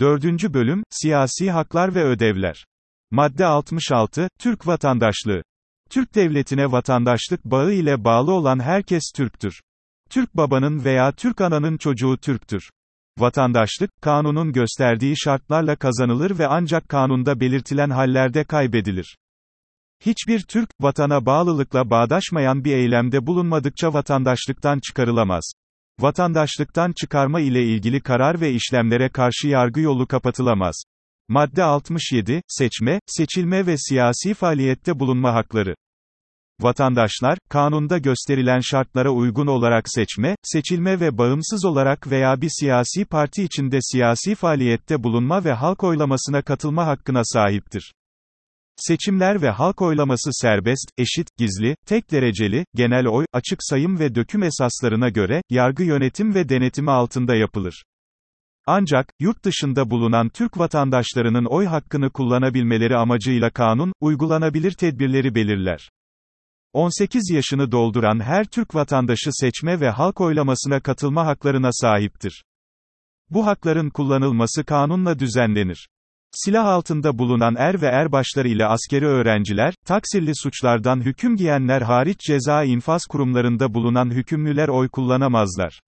Dördüncü bölüm, Siyasi Haklar ve Ödevler. Madde 66, Türk Vatandaşlığı. Türk devletine vatandaşlık bağı ile bağlı olan herkes Türktür. Türk babanın veya Türk ananın çocuğu Türktür. Vatandaşlık, kanunun gösterdiği şartlarla kazanılır ve ancak kanunda belirtilen hallerde kaybedilir. Hiçbir Türk, vatana bağlılıkla bağdaşmayan bir eylemde bulunmadıkça vatandaşlıktan çıkarılamaz. Vatandaşlıktan çıkarma ile ilgili karar ve işlemlere karşı yargı yolu kapatılamaz. Madde 67, seçme, seçilme ve siyasi faaliyette bulunma hakları. Vatandaşlar, kanunda gösterilen şartlara uygun olarak seçme, seçilme ve bağımsız olarak veya bir siyasi parti içinde siyasi faaliyette bulunma ve halk oylamasına katılma hakkına sahiptir. Seçimler ve halk oylaması serbest, eşit, gizli, tek dereceli, genel oy, açık sayım ve döküm esaslarına göre, yargı yönetim ve denetimi altında yapılır. Ancak, yurt dışında bulunan Türk vatandaşlarının oy hakkını kullanabilmeleri amacıyla kanun, uygulanabilir tedbirleri belirler. 18 yaşını dolduran her Türk vatandaşı seçme ve halk oylamasına katılma haklarına sahiptir. Bu hakların kullanılması kanunla düzenlenir. Silah altında bulunan er ve erbaşları ile askeri öğrenciler, taksirli suçlardan hüküm giyenler hariç ceza infaz kurumlarında bulunan hükümlüler oy kullanamazlar.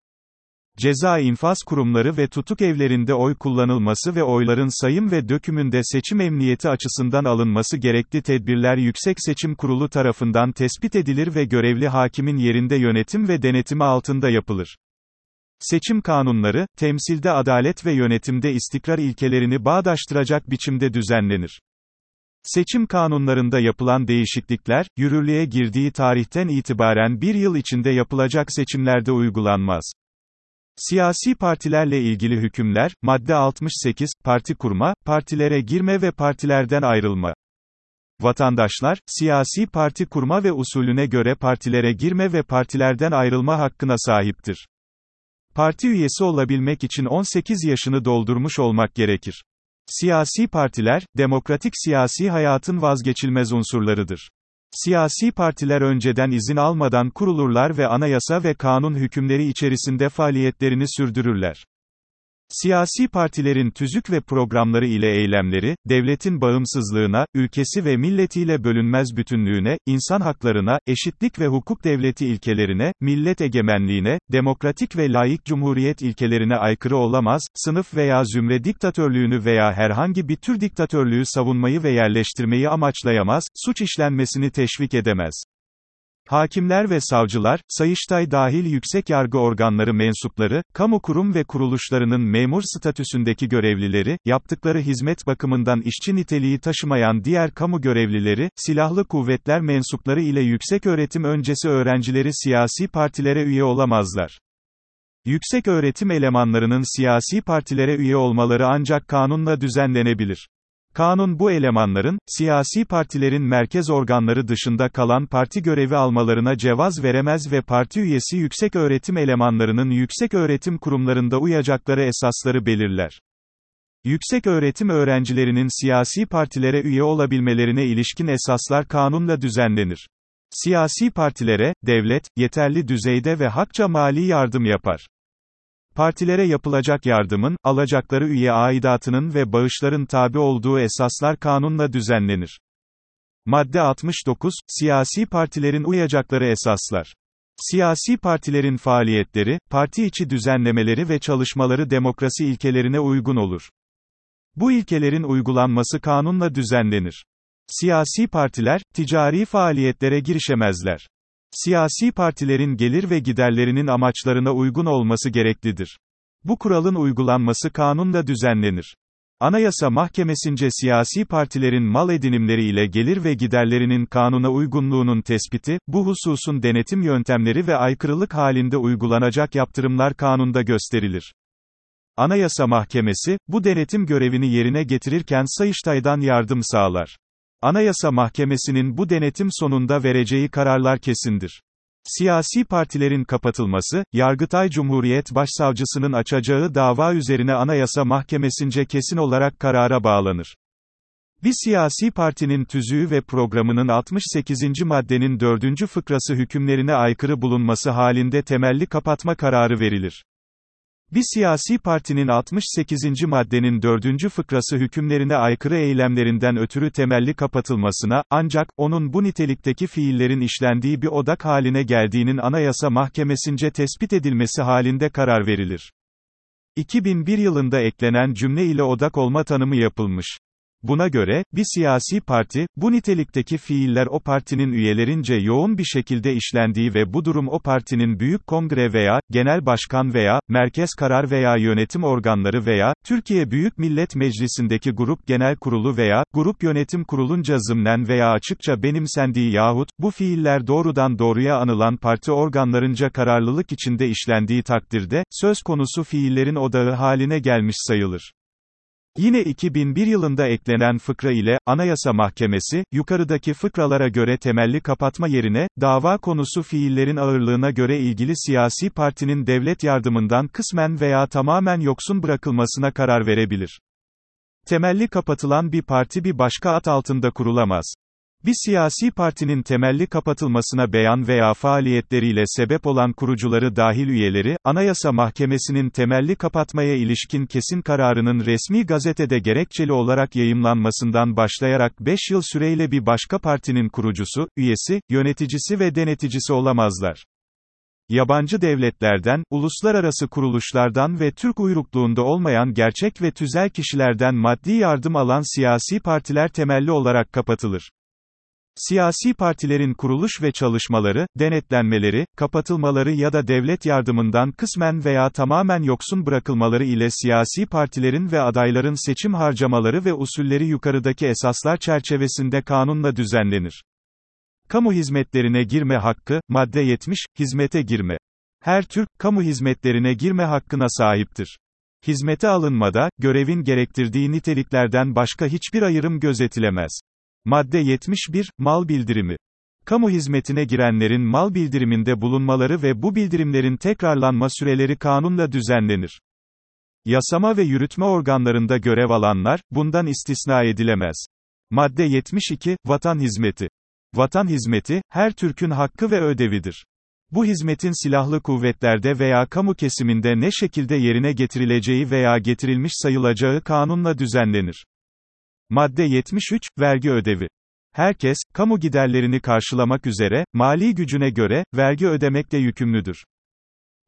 Ceza infaz kurumları ve tutuk evlerinde oy kullanılması ve oyların sayım ve dökümünde seçim emniyeti açısından alınması gerekli tedbirler Yüksek Seçim Kurulu tarafından tespit edilir ve görevli hakimin yerinde yönetim ve denetimi altında yapılır. Seçim kanunları, temsilde adalet ve yönetimde istikrar ilkelerini bağdaştıracak biçimde düzenlenir. Seçim kanunlarında yapılan değişiklikler, yürürlüğe girdiği tarihten itibaren bir yıl içinde yapılacak seçimlerde uygulanmaz. Siyasi partilerle ilgili hükümler, madde 68, parti kurma, partilere girme ve partilerden ayrılma. Vatandaşlar, siyasi parti kurma ve usulüne göre partilere girme ve partilerden ayrılma hakkına sahiptir. Parti üyesi olabilmek için 18 yaşını doldurmuş olmak gerekir. Siyasi partiler, demokratik siyasi hayatın vazgeçilmez unsurlarıdır. Siyasi partiler önceden izin almadan kurulurlar ve anayasa ve kanun hükümleri içerisinde faaliyetlerini sürdürürler. Siyasi partilerin tüzük ve programları ile eylemleri, devletin bağımsızlığına, ülkesi ve milletiyle bölünmez bütünlüğüne, insan haklarına, eşitlik ve hukuk devleti ilkelerine, millet egemenliğine, demokratik ve layık cumhuriyet ilkelerine aykırı olamaz, sınıf veya zümre diktatörlüğünü veya herhangi bir tür diktatörlüğü savunmayı ve yerleştirmeyi amaçlayamaz, suç işlenmesini teşvik edemez. Hakimler ve savcılar, Sayıştay dahil yüksek yargı organları mensupları, kamu kurum ve kuruluşlarının memur statüsündeki görevlileri, yaptıkları hizmet bakımından işçi niteliği taşımayan diğer kamu görevlileri, silahlı kuvvetler mensupları ile yüksek öğretim öncesi öğrencileri siyasi partilere üye olamazlar. Yüksek öğretim elemanlarının siyasi partilere üye olmaları ancak kanunla düzenlenebilir. Kanun bu elemanların, siyasi partilerin merkez organları dışında kalan parti görevi almalarına cevaz veremez ve parti üyesi yüksek öğretim elemanlarının yüksek öğretim kurumlarında uyacakları esasları belirler. Yüksek öğretim öğrencilerinin siyasi partilere üye olabilmelerine ilişkin esaslar kanunla düzenlenir. Siyasi partilere, devlet, yeterli düzeyde ve hakça mali yardım yapar. Partilere yapılacak yardımın, alacakları üye aidatının ve bağışların tabi olduğu esaslar kanunla düzenlenir. Madde 69, siyasi partilerin uyacakları esaslar. Siyasi partilerin faaliyetleri, parti içi düzenlemeleri ve çalışmaları demokrasi ilkelerine uygun olur. Bu ilkelerin uygulanması kanunla düzenlenir. Siyasi partiler, ticari faaliyetlere girişemezler. Siyasi partilerin gelir ve giderlerinin amaçlarına uygun olması gereklidir. Bu kuralın uygulanması kanunla düzenlenir. Anayasa Mahkemesince siyasi partilerin mal edinimleri ile gelir ve giderlerinin kanuna uygunluğunun tespiti, bu hususun denetim yöntemleri ve aykırılık halinde uygulanacak yaptırımlar kanunda gösterilir. Anayasa Mahkemesi, bu denetim görevini yerine getirirken Sayıştay'dan yardım sağlar. Anayasa Mahkemesi'nin bu denetim sonunda vereceği kararlar kesindir. Siyasi partilerin kapatılması, Yargıtay Cumhuriyet Başsavcısının açacağı dava üzerine Anayasa Mahkemesince kesin olarak karara bağlanır. Bir siyasi partinin tüzüğü ve programının 68. maddenin 4. fıkrası hükümlerine aykırı bulunması halinde temelli kapatma kararı verilir. Bir siyasi partinin 68. maddenin 4. fıkrası hükümlerine aykırı eylemlerinden ötürü temelli kapatılmasına, ancak, onun bu nitelikteki fiillerin işlendiği bir odak haline geldiğinin Anayasa Mahkemesince tespit edilmesi halinde karar verilir. 2001 yılında eklenen cümle ile odak olma tanımı yapılmış. Buna göre, bir siyasi parti, bu nitelikteki fiiller o partinin üyelerince yoğun bir şekilde işlendiği ve bu durum o partinin büyük kongre veya, genel başkan veya, merkez karar veya yönetim organları veya, Türkiye Büyük Millet Meclisi'ndeki grup genel kurulu veya, grup yönetim kurulunca zımnen veya açıkça benimsendiği yahut, bu fiiller doğrudan doğruya anılan parti organlarınca kararlılık içinde işlendiği takdirde, söz konusu fiillerin odağı haline gelmiş sayılır. Yine 2001 yılında eklenen fıkra ile, Anayasa Mahkemesi, yukarıdaki fıkralara göre temelli kapatma yerine, dava konusu fiillerin ağırlığına göre ilgili siyasi partinin devlet yardımından kısmen veya tamamen yoksun bırakılmasına karar verebilir. Temelli kapatılan bir parti bir başka at altında kurulamaz. Bir siyasi partinin temelli kapatılmasına beyan veya faaliyetleriyle sebep olan kurucuları dahil üyeleri, Anayasa Mahkemesi'nin temelli kapatmaya ilişkin kesin kararının resmi gazetede gerekçeli olarak yayımlanmasından başlayarak 5 yıl süreyle bir başka partinin kurucusu, üyesi, yöneticisi ve deneticisi olamazlar. Yabancı devletlerden, uluslararası kuruluşlardan ve Türk uyrukluğunda olmayan gerçek ve tüzel kişilerden maddi yardım alan siyasi partiler temelli olarak kapatılır. Siyasi partilerin kuruluş ve çalışmaları, denetlenmeleri, kapatılmaları ya da devlet yardımından kısmen veya tamamen yoksun bırakılmaları ile siyasi partilerin ve adayların seçim harcamaları ve usulleri yukarıdaki esaslar çerçevesinde kanunla düzenlenir. Kamu hizmetlerine girme hakkı, madde 70, hizmete girme. Her Türk, kamu hizmetlerine girme hakkına sahiptir. Hizmete alınmada, görevin gerektirdiği niteliklerden başka hiçbir ayrım gözetilemez. Madde 71, Mal bildirimi. Kamu hizmetine girenlerin mal bildiriminde bulunmaları ve bu bildirimlerin tekrarlanma süreleri kanunla düzenlenir. Yasama ve yürütme organlarında görev alanlar, bundan istisna edilemez. Madde 72, Vatan hizmeti. Vatan hizmeti, her Türk'ün hakkı ve ödevidir. Bu hizmetin silahlı kuvvetlerde veya kamu kesiminde ne şekilde yerine getirileceği veya getirilmiş sayılacağı kanunla düzenlenir. Madde 73, vergi ödevi. Herkes, kamu giderlerini karşılamak üzere, mali gücüne göre, vergi ödemekle yükümlüdür.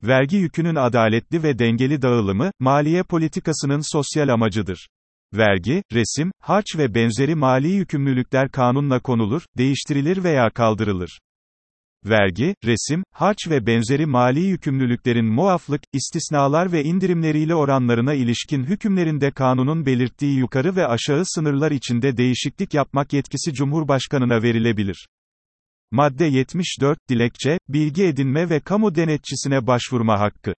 Vergi yükünün adaletli ve dengeli dağılımı, maliye politikasının sosyal amacıdır. Vergi, resim, harç ve benzeri mali yükümlülükler kanunla konulur, değiştirilir veya kaldırılır vergi, resim, harç ve benzeri mali yükümlülüklerin muaflık, istisnalar ve indirimleriyle oranlarına ilişkin hükümlerinde kanunun belirttiği yukarı ve aşağı sınırlar içinde değişiklik yapmak yetkisi Cumhurbaşkanına verilebilir. Madde 74, dilekçe, bilgi edinme ve kamu denetçisine başvurma hakkı.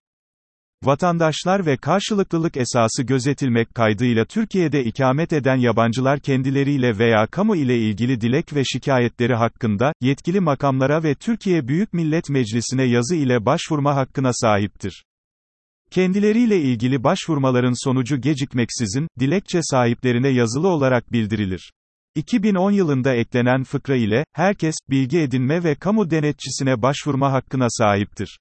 Vatandaşlar ve karşılıklılık esası gözetilmek kaydıyla Türkiye'de ikamet eden yabancılar kendileriyle veya kamu ile ilgili dilek ve şikayetleri hakkında, yetkili makamlara ve Türkiye Büyük Millet Meclisi'ne yazı ile başvurma hakkına sahiptir. Kendileriyle ilgili başvurmaların sonucu gecikmeksizin, dilekçe sahiplerine yazılı olarak bildirilir. 2010 yılında eklenen fıkra ile, herkes, bilgi edinme ve kamu denetçisine başvurma hakkına sahiptir.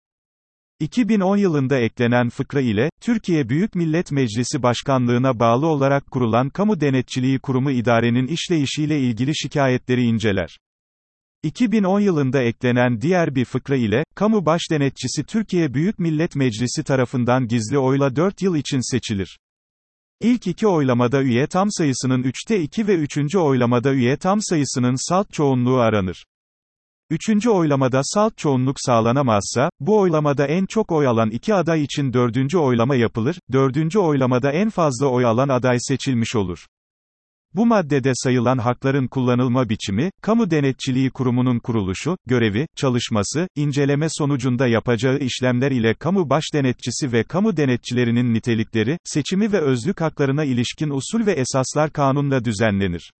2010 yılında eklenen fıkra ile, Türkiye Büyük Millet Meclisi Başkanlığına bağlı olarak kurulan Kamu Denetçiliği Kurumu idarenin işleyişiyle ilgili şikayetleri inceler. 2010 yılında eklenen diğer bir fıkra ile, Kamu Baş Denetçisi Türkiye Büyük Millet Meclisi tarafından gizli oyla 4 yıl için seçilir. İlk iki oylamada üye tam sayısının 3'te 2 ve üçüncü oylamada üye tam sayısının salt çoğunluğu aranır. Üçüncü oylamada salt çoğunluk sağlanamazsa, bu oylamada en çok oy alan iki aday için dördüncü oylama yapılır, dördüncü oylamada en fazla oy alan aday seçilmiş olur. Bu maddede sayılan hakların kullanılma biçimi, Kamu Denetçiliği Kurumu'nun kuruluşu, görevi, çalışması, inceleme sonucunda yapacağı işlemler ile kamu baş denetçisi ve kamu denetçilerinin nitelikleri, seçimi ve özlük haklarına ilişkin usul ve esaslar kanunla düzenlenir.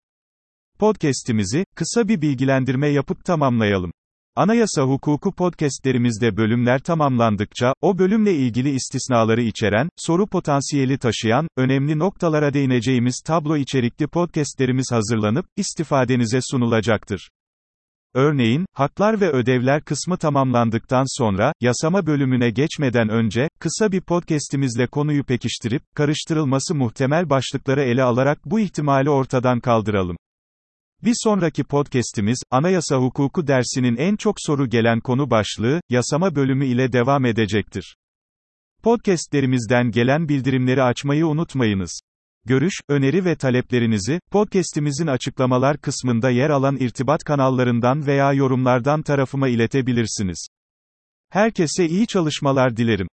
Podcast'imizi, kısa bir bilgilendirme yapıp tamamlayalım. Anayasa hukuku podcastlerimizde bölümler tamamlandıkça, o bölümle ilgili istisnaları içeren, soru potansiyeli taşıyan, önemli noktalara değineceğimiz tablo içerikli podcastlerimiz hazırlanıp, istifadenize sunulacaktır. Örneğin, haklar ve ödevler kısmı tamamlandıktan sonra, yasama bölümüne geçmeden önce, kısa bir podcast'imizle konuyu pekiştirip, karıştırılması muhtemel başlıkları ele alarak bu ihtimali ortadan kaldıralım. Bir sonraki podcast'imiz, Anayasa Hukuku dersinin en çok soru gelen konu başlığı, yasama bölümü ile devam edecektir. Podcast'lerimizden gelen bildirimleri açmayı unutmayınız. Görüş, öneri ve taleplerinizi, podcast'imizin açıklamalar kısmında yer alan irtibat kanallarından veya yorumlardan tarafıma iletebilirsiniz. Herkese iyi çalışmalar dilerim.